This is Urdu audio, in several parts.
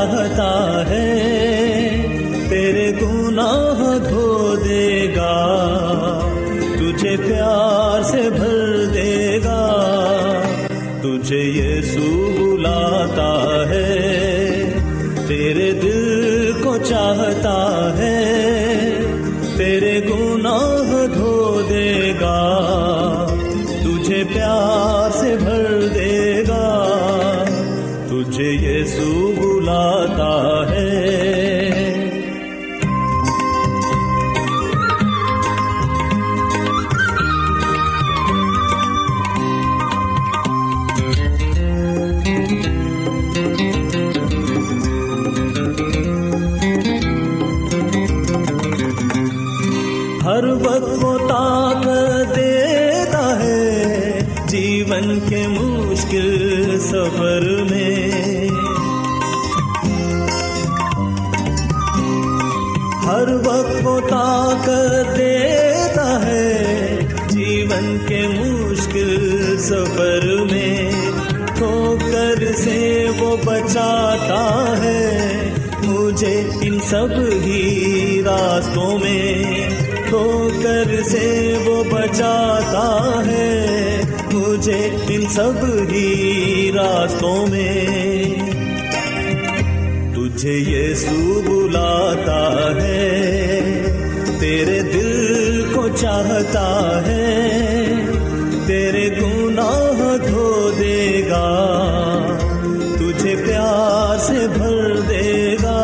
چاہتا ہے، تیرے گناہ دھو دے گا، تجھے پیار سے بھر دے گا، تجھے یہ ہر وقت طاقت دیتا ہے جیون کے مشکل سفر میں ٹھوکر سے وہ بچاتا ہے مجھے ان سب ہی راستوں میں ٹھوکر سے وہ بچاتا ہے مجھے ان سب ہی راستوں میں تجھے یہ سو بلاتا ہے چاہتا ہے، تیرے گناہ دھو دے گا، تجھے پیار سے بھر دے گا،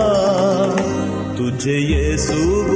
تجھے یہ سو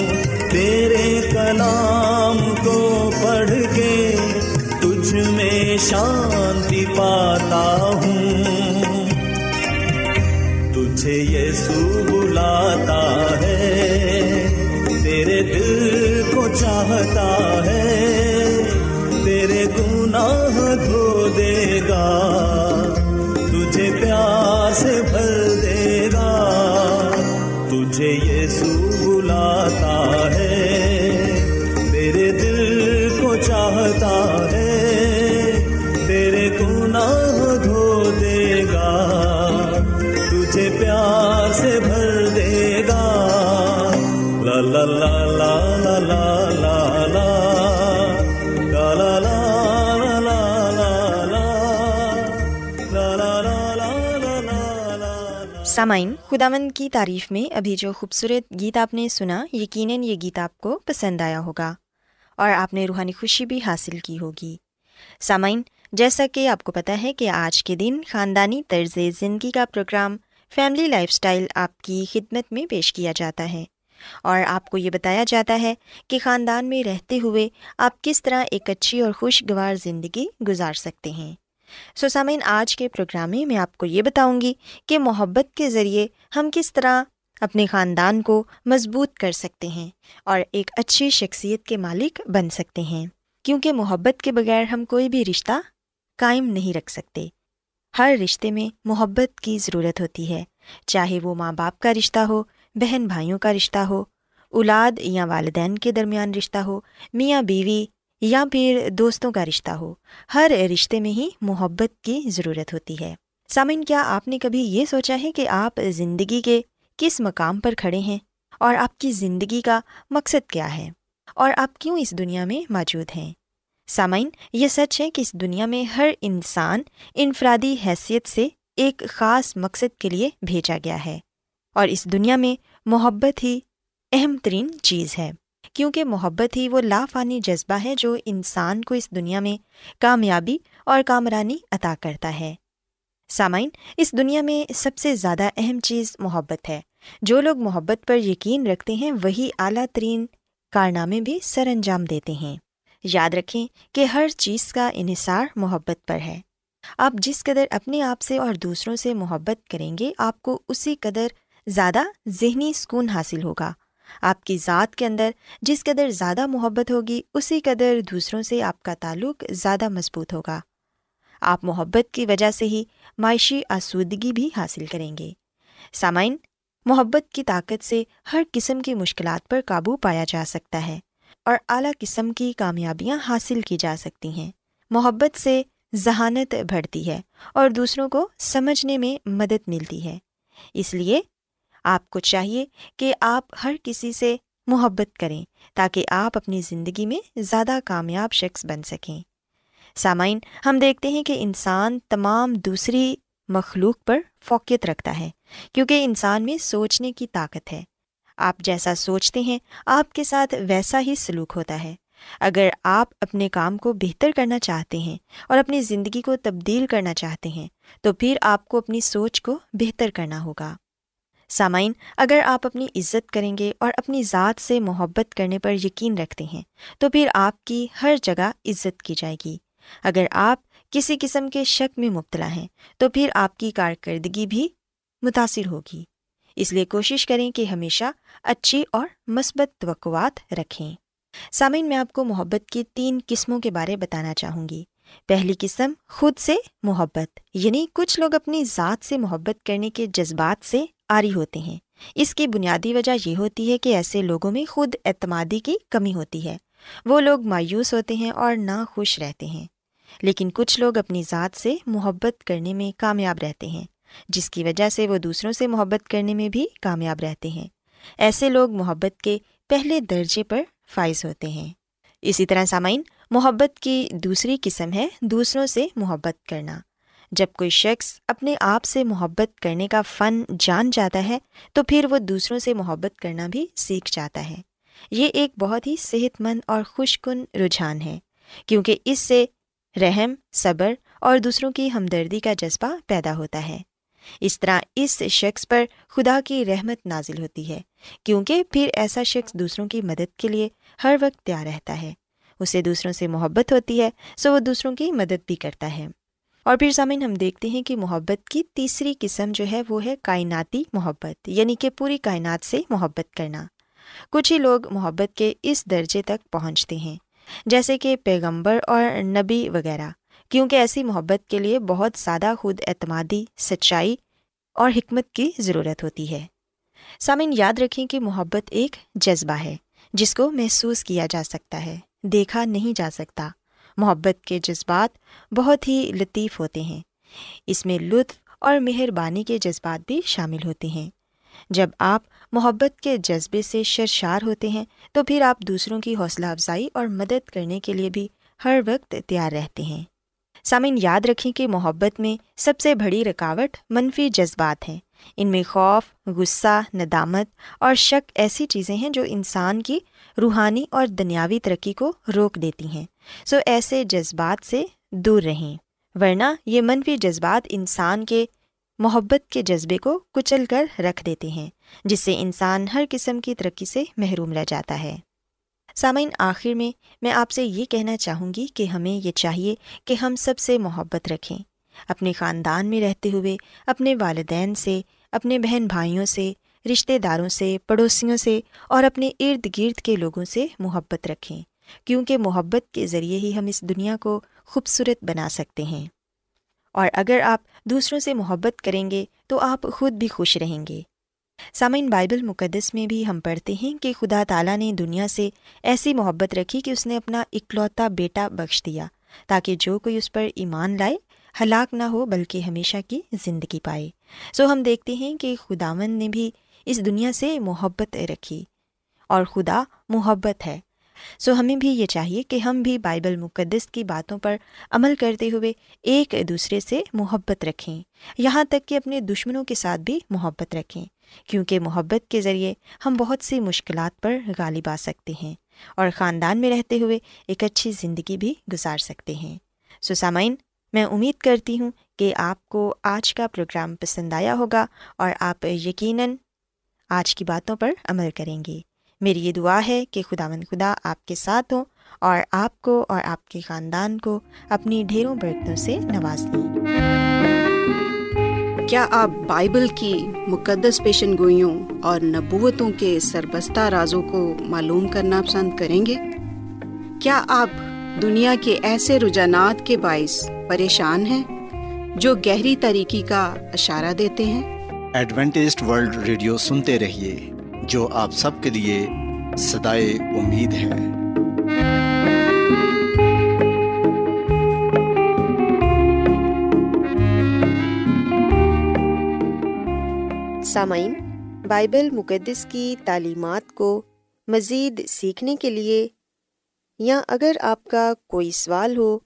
شانتی پاتا ہوں۔ تجھے یہ سامعین خدامند کی تعریف میں ابھی جو خوبصورت گیت آپ نے سنا، یقیناً یہ گیت آپ کو پسند آیا ہوگا اور آپ نے روحانی خوشی بھی حاصل کی ہوگی۔ سامعین، جیسا کہ آپ کو پتہ ہے کہ آج کے دن خاندانی طرز زندگی کا پروگرام فیملی لائف اسٹائل آپ کی خدمت میں پیش کیا جاتا ہے اور آپ کو یہ بتایا جاتا ہے کہ خاندان میں رہتے ہوئے آپ کس طرح ایک اچھی اور خوشگوار زندگی گزار سکتے ہیں۔ سو سامعین، آج کے پروگرام میں میں آپ کو یہ بتاؤں گی کہ محبت کے ذریعے ہم کس طرح اپنے خاندان کو مضبوط کر سکتے ہیں اور ایک اچھی شخصیت کے مالک بن سکتے ہیں۔ کیونکہ محبت کے بغیر ہم کوئی بھی رشتہ قائم نہیں رکھ سکتے۔ ہر رشتے میں محبت کی ضرورت ہوتی ہے، چاہے وہ ماں باپ کا رشتہ ہو، بہن بھائیوں کا رشتہ ہو، اولاد یا والدین کے درمیان رشتہ ہو، میاں بیوی یا پھر دوستوں کا رشتہ ہو، ہر رشتے میں ہی محبت کی ضرورت ہوتی ہے۔ سامعین، کیا آپ نے کبھی یہ سوچا ہے کہ آپ زندگی کے کس مقام پر کھڑے ہیں؟ اور آپ کی زندگی کا مقصد کیا ہے؟ اور آپ کیوں اس دنیا میں موجود ہیں؟ سامعین، یہ سچ ہے کہ اس دنیا میں ہر انسان انفرادی حیثیت سے ایک خاص مقصد کے لیے بھیجا گیا ہے۔ اور اس دنیا میں محبت ہی اہم ترین چیز ہے۔ کیونکہ محبت ہی وہ لافانی جذبہ ہے جو انسان کو اس دنیا میں کامیابی اور کامرانی عطا کرتا ہے۔ سامعین، اس دنیا میں سب سے زیادہ اہم چیز محبت ہے۔ جو لوگ محبت پر یقین رکھتے ہیں، وہی اعلیٰ ترین کارنامے بھی سر انجام دیتے ہیں۔ یاد رکھیں کہ ہر چیز کا انحصار محبت پر ہے۔ آپ جس قدر اپنے آپ سے اور دوسروں سے محبت کریں گے، آپ کو اسی قدر زیادہ ذہنی سکون حاصل ہوگا۔ آپ کی ذات کے اندر جس قدر زیادہ محبت ہوگی، اسی قدر دوسروں سے آپ کا تعلق زیادہ مضبوط ہوگا۔ آپ محبت کی وجہ سے ہی معاشی آسودگی بھی حاصل کریں گے۔ سامعین، محبت کی طاقت سے ہر قسم کی مشکلات پر قابو پایا جا سکتا ہے اور اعلیٰ قسم کی کامیابیاں حاصل کی جا سکتی ہیں۔ محبت سے ذہانت بڑھتی ہے اور دوسروں کو سمجھنے میں مدد ملتی ہے۔ اس لیے آپ کو چاہیے کہ آپ ہر کسی سے محبت کریں تاکہ آپ اپنی زندگی میں زیادہ کامیاب شخص بن سکیں۔ سامعین، ہم دیکھتے ہیں کہ انسان تمام دوسری مخلوق پر فوقیت رکھتا ہے کیونکہ انسان میں سوچنے کی طاقت ہے۔ آپ جیسا سوچتے ہیں، آپ کے ساتھ ویسا ہی سلوک ہوتا ہے۔ اگر آپ اپنے کام کو بہتر کرنا چاہتے ہیں اور اپنی زندگی کو تبدیل کرنا چاہتے ہیں، تو پھر آپ کو اپنی سوچ کو بہتر کرنا ہوگا۔ سامعین، اگر آپ اپنی عزت کریں گے اور اپنی ذات سے محبت کرنے پر یقین رکھتے ہیں، تو پھر آپ کی ہر جگہ عزت کی جائے گی۔ اگر آپ کسی قسم کے شک میں مبتلا ہیں، تو پھر آپ کی کارکردگی بھی متاثر ہوگی۔ اس لیے کوشش کریں کہ ہمیشہ اچھی اور مثبت توقعات رکھیں۔ سامعین، میں آپ کو محبت کی تین قسموں کے بارے بتانا چاہوں گی۔ پہلی قسم، خود سے محبت یعنی کچھ لوگ اپنی ذات سے محبت کرنے کے جذبات سے آری ہوتے ہیں۔ اس کی بنیادی وجہ یہ ہوتی ہے کہ ایسے لوگوں میں خود اعتمادی کی کمی ہوتی ہے۔ وہ لوگ مایوس ہوتے ہیں اور ناخوش رہتے ہیں۔ لیکن کچھ لوگ اپنی ذات سے محبت کرنے میں کامیاب رہتے ہیں، جس کی وجہ سے وہ دوسروں سے محبت کرنے میں بھی کامیاب رہتے ہیں۔ ایسے لوگ محبت کے پہلے درجے پر فائز ہوتے ہیں۔ اسی طرح سامعین، محبت کی دوسری قسم ہے دوسروں سے محبت کرنا۔ جب کوئی شخص اپنے آپ سے محبت کرنے کا فن جان جاتا ہے، تو پھر وہ دوسروں سے محبت کرنا بھی سیکھ جاتا ہے۔ یہ ایک بہت ہی صحت مند اور خوش کن رجحان ہے، کیونکہ اس سے رحم، صبر اور دوسروں کی ہمدردی کا جذبہ پیدا ہوتا ہے۔ اس طرح اس شخص پر خدا کی رحمت نازل ہوتی ہے، کیونکہ پھر ایسا شخص دوسروں کی مدد کے لیے ہر وقت تیار رہتا ہے۔ اسے دوسروں سے محبت ہوتی ہے، سو وہ دوسروں کی مدد بھی کرتا ہے۔ اور پھر سامعین ہم دیکھتے ہیں کہ محبت کی تیسری قسم جو ہے وہ ہے کائناتی محبت یعنی کہ پوری کائنات سے محبت کرنا۔ کچھ ہی لوگ محبت کے اس درجے تک پہنچتے ہیں، جیسے کہ پیغمبر اور نبی وغیرہ، کیونکہ ایسی محبت کے لیے بہت زیادہ خود اعتمادی، سچائی اور حکمت کی ضرورت ہوتی ہے۔ سامعین یاد رکھیں کہ محبت ایک جذبہ ہے، جس کو محسوس کیا جا سکتا ہے، دیکھا نہیں جا سکتا۔ محبت کے جذبات بہت ہی لطیف ہوتے ہیں۔ اس میں لطف اور مہربانی کے جذبات بھی شامل ہوتے ہیں۔ جب آپ محبت کے جذبے سے شرشار ہوتے ہیں، تو پھر آپ دوسروں کی حوصلہ افزائی اور مدد کرنے کے لیے بھی ہر وقت تیار رہتے ہیں۔ سامعین، یاد رکھیں کہ محبت میں سب سے بڑی رکاوٹ منفی جذبات ہیں۔ ان میں خوف، غصہ، ندامت اور شک ایسی چیزیں ہیں جو انسان کی روحانی اور دنیاوی ترقی کو روک دیتی ہیں۔ سو ایسے جذبات سے دور رہیں، ورنہ یہ منفی جذبات انسان کے محبت کے جذبے کو کچل کر رکھ دیتے ہیں، جس سے انسان ہر قسم کی ترقی سے محروم رہ جاتا ہے۔ سامعین، آخر میں میں آپ سے یہ کہنا چاہوں گی کہ ہمیں یہ چاہیے کہ ہم سب سے محبت رکھیں۔ اپنے خاندان میں رہتے ہوئے، اپنے والدین سے، اپنے بہن بھائیوں سے، رشتہ داروں سے، پڑوسیوں سے اور اپنے ارد گرد کے لوگوں سے محبت رکھیں۔ کیونکہ محبت کے ذریعے ہی ہم اس دنیا کو خوبصورت بنا سکتے ہیں۔ اور اگر آپ دوسروں سے محبت کریں گے تو آپ خود بھی خوش رہیں گے۔ سامعین، بائبل مقدس میں بھی ہم پڑھتے ہیں کہ خدا تعالیٰ نے دنیا سے ایسی محبت رکھی کہ اس نے اپنا اکلوتا بیٹا بخش دیا تاکہ جو کوئی اس پر ایمان لائے، ہلاک نہ ہو بلکہ ہمیشہ کی زندگی پائے۔ سو ہم دیکھتے ہیں کہ خداون نے بھی اس دنیا سے محبت رکھی اور خدا محبت ہے۔ سو ہمیں بھی یہ چاہیے کہ ہم بھی بائبل مقدس کی باتوں پر عمل کرتے ہوئے ایک دوسرے سے محبت رکھیں۔ یہاں تک کہ اپنے دشمنوں کے ساتھ بھی محبت رکھیں۔ کیونکہ محبت کے ذریعے ہم بہت سی مشکلات پر غالب آ سکتے ہیں اور خاندان میں رہتے ہوئے ایک اچھی زندگی بھی گزار سکتے ہیں۔ سو سامعین، میں امید کرتی ہوں کہ آپ کو آج کا پروگرام پسند آیا ہوگا اور آپ یقیناً آج کی باتوں پر عمل کریں گے۔ میری یہ دعا ہے کہ خدا مند خدا آپ کے ساتھ ہوں اور آپ کو اور آپ کے خاندان کو اپنی ڈھیروں برتنوں سے نواز دیں کیا آپ بائبل کی مقدس پیشن گوئیوں اور نبوتوں کے سربستہ رازوں کو معلوم کرنا پسند کریں گے؟ کیا آپ دنیا کے ایسے رجحانات کے باعث پریشان ہیں جو گہری طریقے کا اشارہ دیتے ہیں؟ ایڈوینٹسڈ ورلڈ ریڈیو سنتے رہیے۔ جو آپ سب کے لیے صدائے امید ہے۔ سامعین، بائبل مقدس کی تعلیمات کو مزید سیکھنے کے لیے یا اگر آپ کا کوئی سوال ہو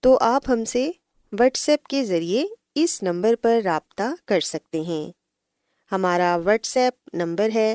تو آپ ہم سے واٹس ایپ کے ذریعے اس نمبر پر رابطہ کر سکتے ہیں۔ ہمارا واٹس ایپ نمبر ہے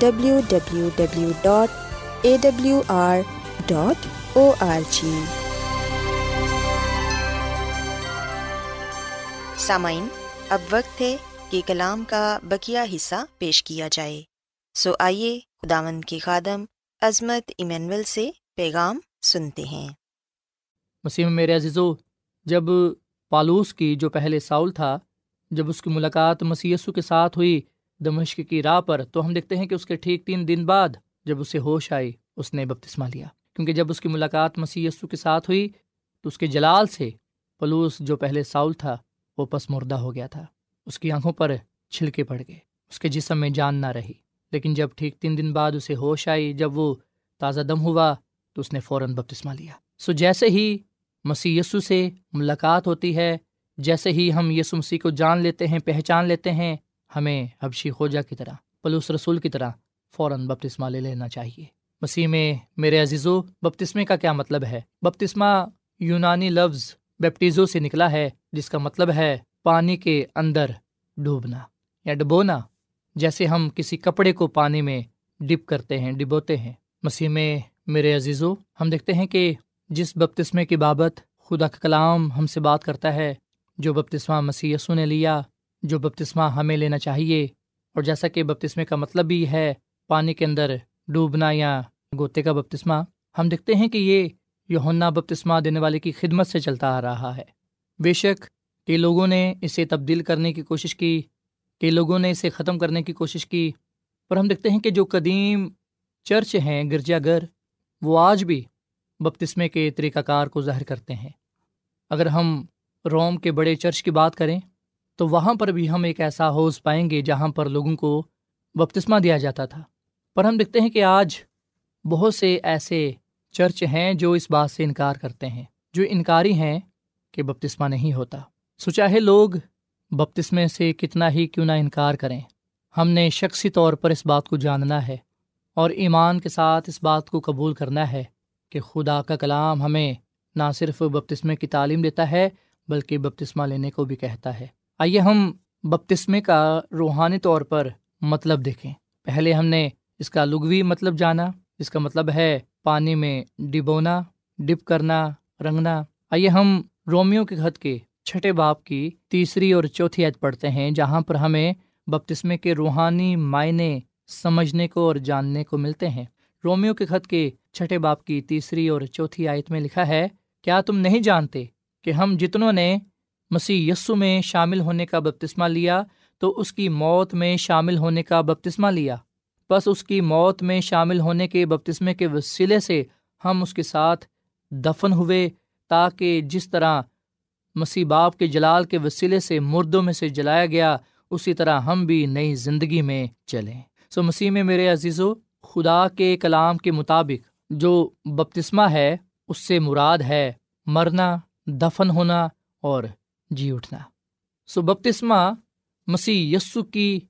W W W dot A W R dot O R G سامعین اب وقت ہے کہ کلام کا بکیا حصہ پیش کیا جائے۔ سو آئیے خداون کی خادم عظمت ایمینول سے پیغام سنتے ہیں۔ مسیم میرے عزیزو جب پالوس کی جو پہلے ساؤل تھا جب اس کی ملاقات مسیسو کے ساتھ ہوئی دمشق کی راہ پر، تو ہم دیکھتے ہیں کہ اس کے ٹھیک تین دن بعد جب اسے ہوش آئی، اس نے بپتسمہ لیا۔ کیونکہ جب اس کی ملاقات مسیح یسو کے ساتھ ہوئی، تو اس کے جلال سے پلوس جو پہلے ساؤل تھا، وہ پس مردہ ہو گیا تھا۔ اس کی آنکھوں پر چھلکے پڑ گئے۔ اس کے جسم میں جان نہ رہی۔ لیکن جب ٹھیک تین دن بعد اسے ہوش آئی، جب وہ تازہ دم ہوا، تو اس نے فوراً بپتسمہ لیا۔ سو جیسے ہی مسی یسو سے ملاقات ہوتی ہے، جیسے ہی ہم یسو مسیح کو جان لیتے ہیں، پہچان لیتے ہیں ہمیں حبشی خوجا کی طرح، پلوس رسول کی طرح فوراً بپتسمہ لے لینا چاہیے۔ مسیح میں میرے عزیزو بپتسمے کا کیا مطلب ہے؟ بپتسمہ یونانی لفظ بیپٹیزو سے نکلا ہے، جس کا مطلب ہے پانی کے اندر ڈوبنا یا ڈبونا، جیسے ہم کسی کپڑے کو پانی میں ڈپ کرتے ہیں، ڈبوتے ہیں۔ مسیح میں میرے عزیزو، ہم دیکھتے ہیں کہ جس بپتسمے کی بابت خدا کا کلام ہم سے بات کرتا ہے، جو بپتسمہ مسیح یسو نے لیا جو بپتسمہ ہمیں لینا چاہیے۔ اور جیسا کہ بپتسمے کا مطلب بھی ہے پانی کے اندر ڈوبنا یا گوتے کا بپتسمہ، ہم دیکھتے ہیں کہ یہ یونا بپتسمہ دینے والے کی خدمت سے چلتا آ رہا ہے۔ بے شک، کئی لوگوں نے اسے تبدیل کرنے کی کوشش کی، کئی لوگوں نے اسے ختم کرنے کی کوشش کی۔ پر ہم دیکھتے ہیں کہ جو قدیم چرچ ہیں گرجا گھر، وہ آج بھی بپتسمے کے طریقہ کار کو ظاہر کرتے ہیں۔ اگر ہم روم کے بڑے چرچ کی بات کریں تو وہاں پر بھی ہم ایک ایسا حوض پائیں گے جہاں پر لوگوں کو بپتسمہ دیا جاتا تھا۔ پر ہم دیکھتے ہیں کہ آج بہت سے ایسے چرچ ہیں جو اس بات سے انکار کرتے ہیں، جو انکاری ہیں کہ بپتسمہ نہیں ہوتا۔ سو چاہے لوگ بپتسمے سے کتنا ہی کیوں نہ انکار کریں، ہم نے شخصی طور پر اس بات کو جاننا ہے اور ایمان کے ساتھ اس بات کو قبول کرنا ہے کہ خدا کا کلام ہمیں نہ صرف بپتسمے کی تعلیم دیتا ہے، بلکہ بپتسمہ لینے کو بھی کہتا ہے۔ آئیے ہم بپتسمے کا روحانی طور پر مطلب دیکھیں۔ پہلے ہم نے اس کا لغوی مطلب جانا، اس کا مطلب ہے پانی میں ڈبونا ڈپ کرنا، رنگنا۔ آئیے ہم رومیو کے خط کے چھٹے باپ کی تیسری اور چوتھی عید پڑھتے ہیں، جہاں پر ہمیں بپتسمے کے روحانی معنی سمجھنے کو اور جاننے کو ملتے ہیں۔ رومیو کے خط کے چھٹے باپ کی تیسری اور چوتھی آیت میں لکھا ہے، کیا تم نہیں جانتے کہ ہم جتنوں نے مسیح یسو میں شامل ہونے کا بپتسمہ لیا تو اس کی موت میں شامل ہونے کا بپتسمہ لیا۔ بس اس کی موت میں شامل ہونے کے بپتسمے کے وسیلے سے ہم اس کے ساتھ دفن ہوئے تاکہ جس طرح مسیح باپ کے جلال کے وسیلے سے مردوں میں سے جلایا گیا، اسی طرح ہم بھی نئی زندگی میں چلیں۔ سو مسیح میں میرے عزیز و خدا کے کلام کے مطابق جو بپتسمہ ہے، اس سے مراد ہے مرنا، دفن ہونا اور جی اٹھنا۔ سو بپتسمہ مسیح یسو کی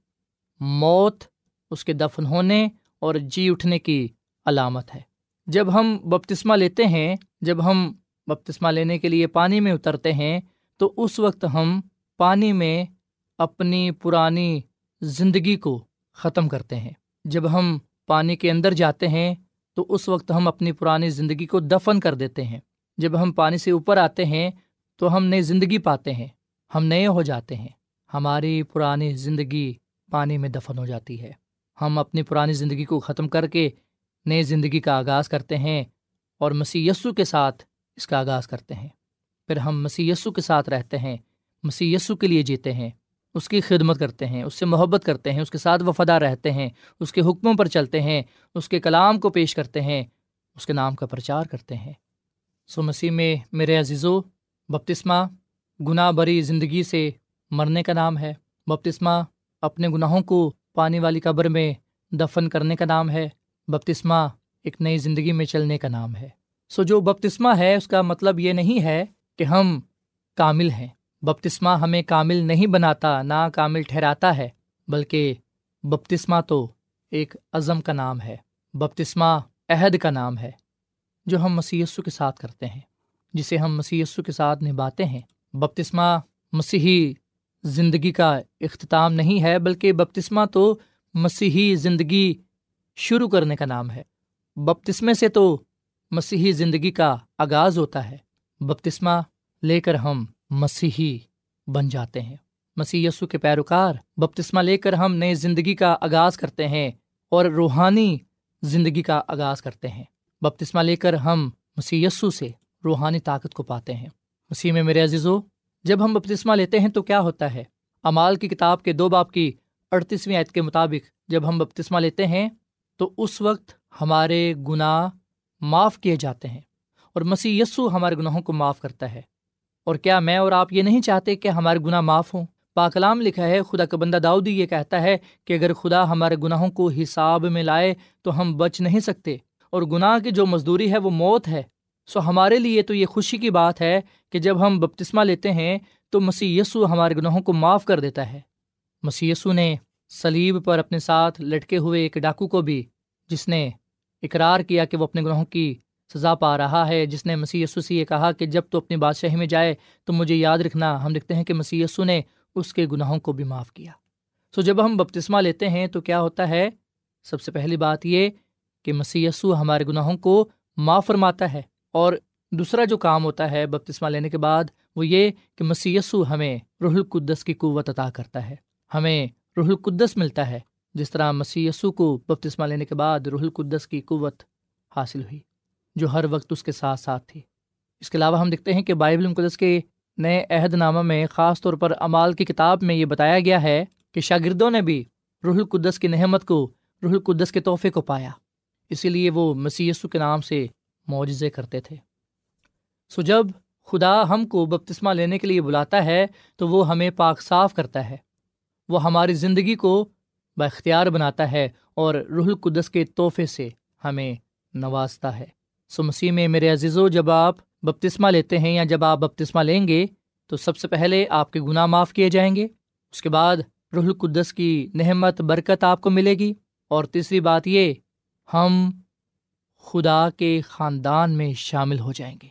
موت، اس کے دفن ہونے اور جی اٹھنے کی علامت ہے۔ جب ہم بپتسمہ لیتے ہیں، جب ہم بپتسمہ لینے کے لیے پانی میں اترتے ہیں، تو اس وقت ہم پانی میں اپنی پرانی زندگی کو ختم کرتے ہیں۔ جب ہم پانی کے اندر جاتے ہیں، تو اس وقت ہم اپنی پرانی زندگی کو دفن کر دیتے ہیں۔ جب ہم پانی سے اوپر آتے ہیں تو ہم نئی زندگی پاتے ہیں، ہم نئے ہو جاتے ہیں۔ ہماری پرانی زندگی پانی میں دفن ہو جاتی ہے۔ ہم اپنی پرانی زندگی کو ختم کر کے نئی زندگی کا آغاز کرتے ہیں اور مسی یسو کے ساتھ اس کا آغاز کرتے ہیں۔ پھر ہم مسی یسو کے ساتھ رہتے ہیں مسی یسو کے لیے جیتے ہیں، اس کی خدمت کرتے ہیں، اس سے محبت کرتے ہیں، اس کے ساتھ وفادہ رہتے ہیں، اس کے حکموں پر چلتے ہیں، اس کے کلام کو پیش کرتے ہیں، اس کے نام کا پرچار کرتے ہیں۔ سو مسیح میں میرے عزیزو بپتسمہ گناہ بری زندگی سے مرنے کا نام ہے۔ بپتسمہ اپنے گناہوں کو پانی والی قبر میں دفن کرنے کا نام ہے۔ بپتسمہ ایک نئی زندگی میں چلنے کا نام ہے۔ سو جو بپتسمہ ہے، اس کا مطلب یہ نہیں ہے کہ ہم کامل ہیں۔ بپتسمہ ہمیں کامل نہیں بناتا، نہ کامل ٹھہراتا ہے، بلکہ بپتسمہ تو ایک عزم کا نام ہے۔ بپتسمہ عہد کا نام ہے، جو ہم مسیسو کے ساتھ کرتے ہیں۔ جسے ہم مسیسو کے ساتھ نبھاتے ہیں۔ بپتسمہ مسیحی زندگی کا اختتام نہیں ہے، بلکہ بپتسمہ تو مسیحی زندگی شروع کرنے کا نام ہے۔ بپتسمے سے تو مسیحی زندگی کا آغاز ہوتا ہے۔ بپتسمہ لے کر ہم مسیحی بن جاتے ہیں۔ مسیح یسو کے پیروکار بپتسمہ لے کر ہم نئے زندگی کا آغاز کرتے ہیں اور روحانی زندگی کا آغاز کرتے ہیں۔ بپتسمہ لے کر ہم مسیح یسو سے روحانی طاقت کو پاتے ہیں۔ مسیح میں میرے عزیزو، جب ہم بپتسمہ لیتے ہیں تو کیا ہوتا ہے؟ امال کی کتاب کے دو باپ کی اڑتیسویں عید کے مطابق جب ہم بپتسمہ لیتے ہیں تو اس وقت ہمارے گناہ معاف کیے جاتے ہیں اور مسیح یسو ہمارے گناہوں کو معاف کرتا ہے۔ اور کیا میں اور آپ یہ نہیں چاہتے کہ ہمارے گناہ معاف ہوں؟ پاکلام لکھا ہے، خدا کا بندہ داؤدی یہ کہتا ہے کہ اگر خدا ہمارے گناہوں کو حساب میں لائے تو ہم بچ نہیں سکتے اور گناہ کی جو مزدوری ہے وہ موت ہے۔ سو ہمارے لیے تو یہ خوشی کی بات ہے کہ جب ہم بپتسمہ لیتے ہیں تو مسی یسو ہمارے گناہوں کو معاف کر دیتا ہے۔ مسی یسو نے سلیب پر اپنے ساتھ لٹکے ہوئے ایک ڈاکو کو بھی، جس نے اقرار کیا کہ وہ اپنے گناہوں کی سزا پا رہا ہے، جس نے مسی یسو سے یہ کہا کہ جب تو اپنی بادشاہی میں جائے تو مجھے یاد رکھنا، ہم دیکھتے ہیں کہ مسی یسو نے اس کے گناہوں کو بھی معاف کیا۔ سو جب ہم بپتسمہ لیتے ہیں تو کیا ہوتا ہے؟ سب سے پہلی بات یہ کہ مسی ہمارے گناہوں کو معاف فرماتا ہے۔ اور دوسرا جو کام ہوتا ہے بپتسمہ لینے کے بعد وہ یہ کہ مسی ہمیں رح القدس کی قوت عطا کرتا ہے۔ ہمیں رح القدس ملتا ہے۔ جس طرح مسی کو بپتسمہ لینے کے بعد رح القدس کی قوت حاصل ہوئی، جو ہر وقت اس کے ساتھ ساتھ تھی۔ اس کے علاوہ ہم دیکھتے ہیں کہ بائبل مقدس کے نئے عہد نامہ میں خاص طور پر امال کی کتاب میں یہ بتایا گیا ہے کہ شاگردوں نے بھی رح القدس کی نحمت کو رح القدس کے تحفے کو پایا۔ اسی لیے وہ مسی کے نام سے معجزے کرتے تھے۔ سو جب خدا ہم کو بپتسمہ لینے کے لیے بلاتا ہے، تو وہ ہمیں پاک صاف کرتا ہے۔ وہ ہماری زندگی کو باختیار بناتا ہے اور رح القدس کے تحفے سے ہمیں نوازتا ہے۔ سو مسیح میں میرے عزیز و جب آپ بپتسمہ لیتے ہیں یا جب آپ بپتسمہ لیں گے، تو سب سے پہلے آپ کے گناہ معاف کیے جائیں گے۔ اس کے بعد رح القدس کی نحمت برکت آپ کو ملے گی۔ اور تیسری بات یہ، ہم خدا کے خاندان میں شامل ہو جائیں گے۔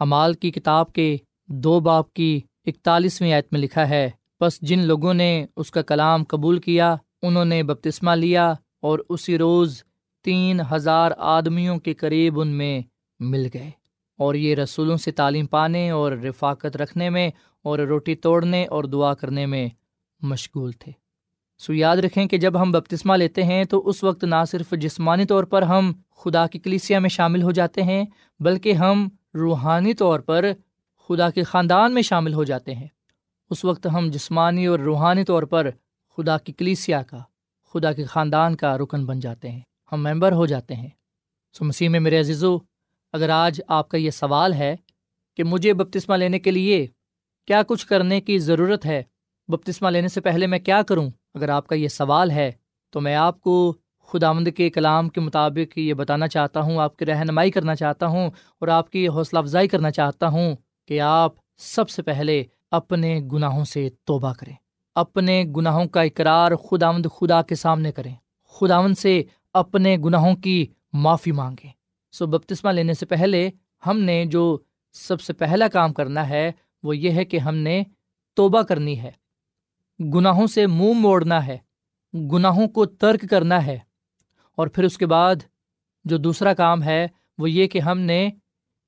امال کی کتاب کے دو باپ کی اکتالیسویں آیت میں لکھا ہے بس جن لوگوں نے اس کا کلام قبول کیا، انہوں نے بپتسمہ لیا اور اسی روز تین ہزار آدمیوں کے قریب ان میں مل گئے۔ اور یہ رسولوں سے تعلیم پانے اور رفاقت رکھنے میں اور روٹی توڑنے اور دعا کرنے میں مشغول تھے۔ سو یاد رکھیں کہ جب ہم بپتسمہ لیتے ہیں تو اس وقت نہ صرف جسمانی طور پر ہم خدا کی کلیسیا میں شامل ہو جاتے ہیں، بلکہ ہم روحانی طور پر خدا کے خاندان میں شامل ہو جاتے ہیں۔ اس وقت ہم جسمانی اور روحانی طور پر خدا کی کلیسیا کا، خدا کے خاندان کا رکن بن جاتے ہیں، ہم ممبر ہو جاتے ہیں۔ سو مسیح میں میرے عزیزو، اگر آج آپ کا یہ سوال ہے کہ مجھے بپتسمہ لینے کے لیے کیا کچھ کرنے کی ضرورت ہے، بپتسمہ لینے سے پہلے میں کیا کروں؟ اگر آپ کا یہ سوال ہے، تو میں آپ کو خدا مند کے کلام کے مطابق یہ بتانا چاہتا ہوں، آپ کی رہنمائی کرنا چاہتا ہوں اور آپ کی حوصلہ افزائی کرنا چاہتا ہوں کہ آپ سب سے پہلے اپنے گناہوں سے توبہ کریں۔ اپنے گناہوں کا اقرار خدا مند خدا کے سامنے کریں۔ خدا مند سے اپنے گناہوں کی معافی مانگیں۔ سو بپتسمہ لینے سے پہلے ہم نے جو سب سے پہلا کام کرنا ہے، وہ یہ ہے کہ ہم نے توبہ کرنی ہے۔ گناہوں سے منہ موڑنا ہے، گناہوں کو ترک کرنا ہے۔ اور پھر اس کے بعد جو دوسرا کام ہے، وہ یہ کہ ہم نے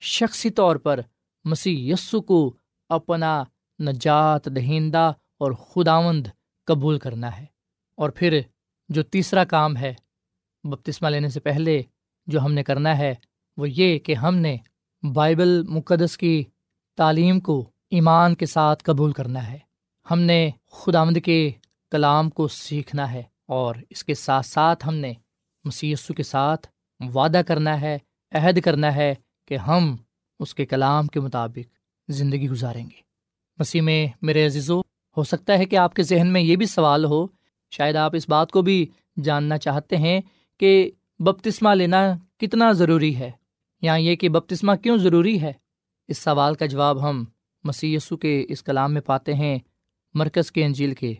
شخصی طور پر مسیح یسو کو اپنا نجات دہندہ اور خداوند قبول کرنا ہے۔ اور پھر جو تیسرا کام ہے، بپتسمہ لینے سے پہلے جو ہم نے کرنا ہے، وہ یہ کہ ہم نے بائبل مقدس کی تعلیم کو ایمان کے ساتھ قبول کرنا ہے۔ ہم نے خدا مد کے کلام کو سیکھنا ہے اور اس کے ساتھ ساتھ ہم نے مسیسو کے ساتھ وعدہ کرنا ہے، عہد کرنا ہے کہ ہم اس کے کلام کے مطابق زندگی گزاریں گے۔ مسیح میں میرے عزیزو، ہو سکتا ہے کہ آپ کے ذہن میں یہ بھی سوال ہو، شاید آپ اس بات کو بھی جاننا چاہتے ہیں کہ بپتسمہ لینا کتنا ضروری ہے، یا یہ کہ بپتسمہ کیوں ضروری ہے؟ اس سوال کا جواب ہم مسی کے اس کلام میں پاتے ہیں۔ مرکز کے انجیل کے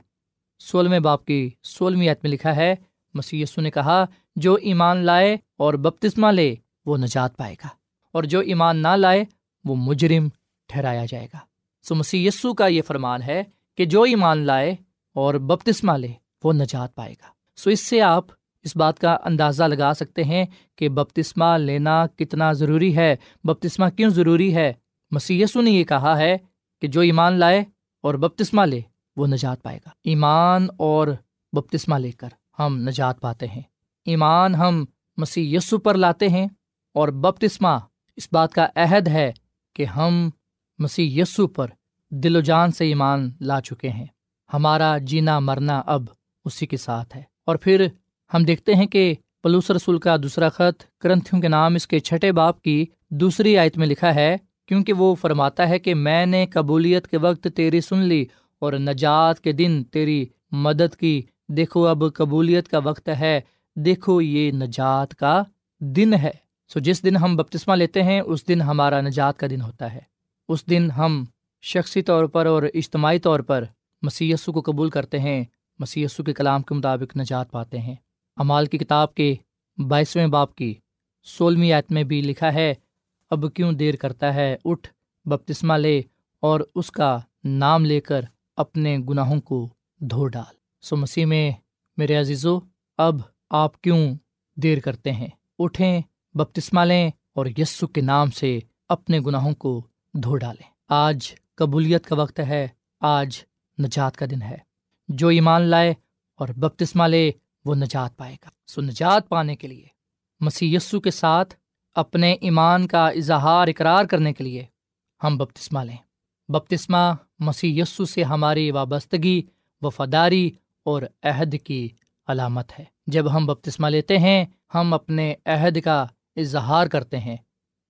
سولہویں باپ کی سولہویں عت میں لکھا ہے مسی نے کہا، جو ایمان لائے اور بپتسمہ لے، وہ نجات پائے گا، اور جو ایمان نہ لائے، وہ مجرم ٹھہرایا جائے گا۔ سو مسی کا یہ فرمان ہے کہ جو ایمان لائے اور بپتسمہ لے، وہ نجات پائے گا۔ سو اس سے آپ اس بات کا اندازہ لگا سکتے ہیں کہ بپتسمہ لینا کتنا ضروری ہے، بپتسمہ کیوں ضروری ہے؟ مسیسو نے یہ کہا ہے کہ جو ایمان لائے اور بپتسمہ لے، وہ نجات پائے گا۔ ایمان اور بپتسمہ لے کر ہم نجات پاتے ہیں۔ ایمان ہم مسیح یسو پر لاتے ہیں اور بپتسمہ اس بات کا عہد ہے کہ ہم مسیح یسو پر دل و جان سے ایمان لا چکے ہیں۔ ہمارا جینا مرنا اب اسی کے ساتھ ہے۔ اور پھر ہم دیکھتے ہیں کہ پلوس رسول کا دوسرا خط، کرنتھیوں کے نام اس کے چھٹے باپ کی دوسری آیت میں لکھا ہے کیونکہ وہ فرماتا ہے کہ میں نے قبولیت کے وقت تیری سن لی اور نجات کے دن تیری مدد کی۔ دیکھو، اب قبولیت کا وقت ہے۔ دیکھو، یہ نجات کا دن ہے۔ سو جس دن ہم بپتسمہ لیتے ہیں، اس دن ہمارا نجات کا دن ہوتا ہے۔ اس دن ہم شخصی طور پر اور اجتماعی طور پر مسی کو قبول کرتے ہیں۔ مسی کے کلام کے مطابق نجات پاتے ہیں۔ امال کی کتاب کے بائیسویں باپ کی سولہویں آیت میں بھی لکھا ہے اب کیوں دیر کرتا ہے اٹھ، بپتسمہ لے اور اس کا نام لے کر اپنے گناہوں کو دھو ڈال۔ سو مسیح میں، میرے عزیزو، اب آپ کیوں دیر کرتے ہیں؟ اٹھیں بپتسما لیں اور یسو کے نام سے اپنے گناہوں کو دھو ڈالیں۔ آج قبولیت کا وقت ہے، آج نجات کا دن ہے۔ جو ایمان لائے اور بپتسما لے، وہ نجات پائے گا۔ سو نجات پانے کے لیے مسیح یسو کے ساتھ اپنے ایمان کا اظہار اقرار کرنے کے لیے ہم بپتسما لیں۔ بپتسما مسیح یسو سے ہماری وابستگی، وفاداری اور عہد کی علامت ہے۔ جب ہم بپتسما لیتے ہیں، ہم اپنے عہد کا اظہار کرتے ہیں۔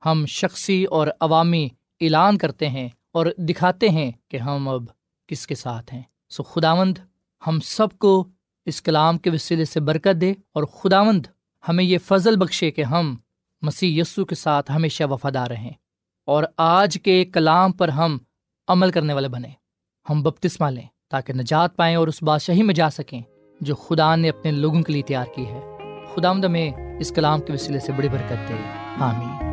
ہم شخصی اور عوامی اعلان کرتے ہیں اور دکھاتے ہیں کہ ہم اب کس کے ساتھ ہیں۔ سو خداوند ہم سب کو اس کلام کے وسیلے سے برکت دے اور خداوند ہمیں یہ فضل بخشے کہ ہم مسیح یسو کے ساتھ ہمیشہ وفادار رہیں اور آج کے کلام پر ہم عمل کرنے والے بنیں۔ ہم بپتسما لیں تاکہ نجات پائیں اور اس بادشاہی میں جا سکیں جو خدا نے اپنے لوگوں کے لیے تیار کی ہے۔ خدا آمد میں اس کلام کے وسیلے سے بڑی برکت دے۔ آمین۔